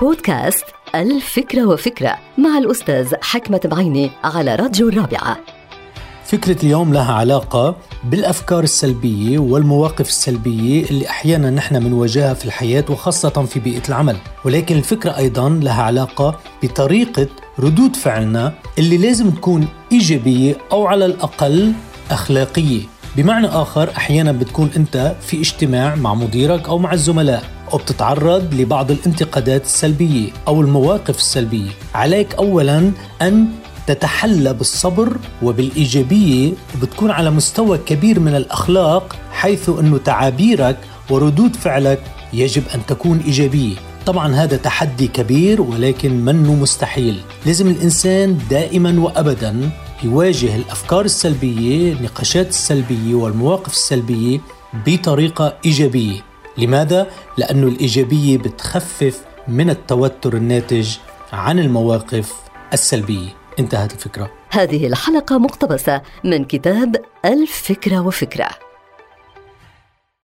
بودكاست الفكرة وفكرة مع الأستاذ حكمة بعيني على راديو الرابعة. فكرة اليوم لها علاقة بالأفكار السلبية والمواقف السلبية اللي أحيانا نحن بنواجهها في الحياة وخاصة في بيئة العمل. ولكن الفكرة أيضا لها علاقة بطريقة ردود فعلنا اللي لازم تكون إيجابية أو على الأقل أخلاقية. بمعنى آخر أحيانا بتكون أنت في اجتماع مع مديرك أو مع الزملاء. وبتتعرض لبعض الانتقادات السلبية أو المواقف السلبية. عليك أولا أن تتحلى بالصبر وبالإيجابية وبتكون على مستوى كبير من الأخلاق حيث أنه تعابيرك وردود فعلك يجب أن تكون إيجابية. طبعا هذا تحدي كبير ولكن منه مستحيل. لازم الإنسان دائما وأبدا يواجه الأفكار السلبية النقاشات السلبية والمواقف السلبية بطريقة إيجابية. لماذا؟ لأن الإيجابية بتخفف من التوتر الناتج عن المواقف السلبية. انتهت الفكرة. هذه الحلقة مقتبسة من كتاب الفكرة وفكرة.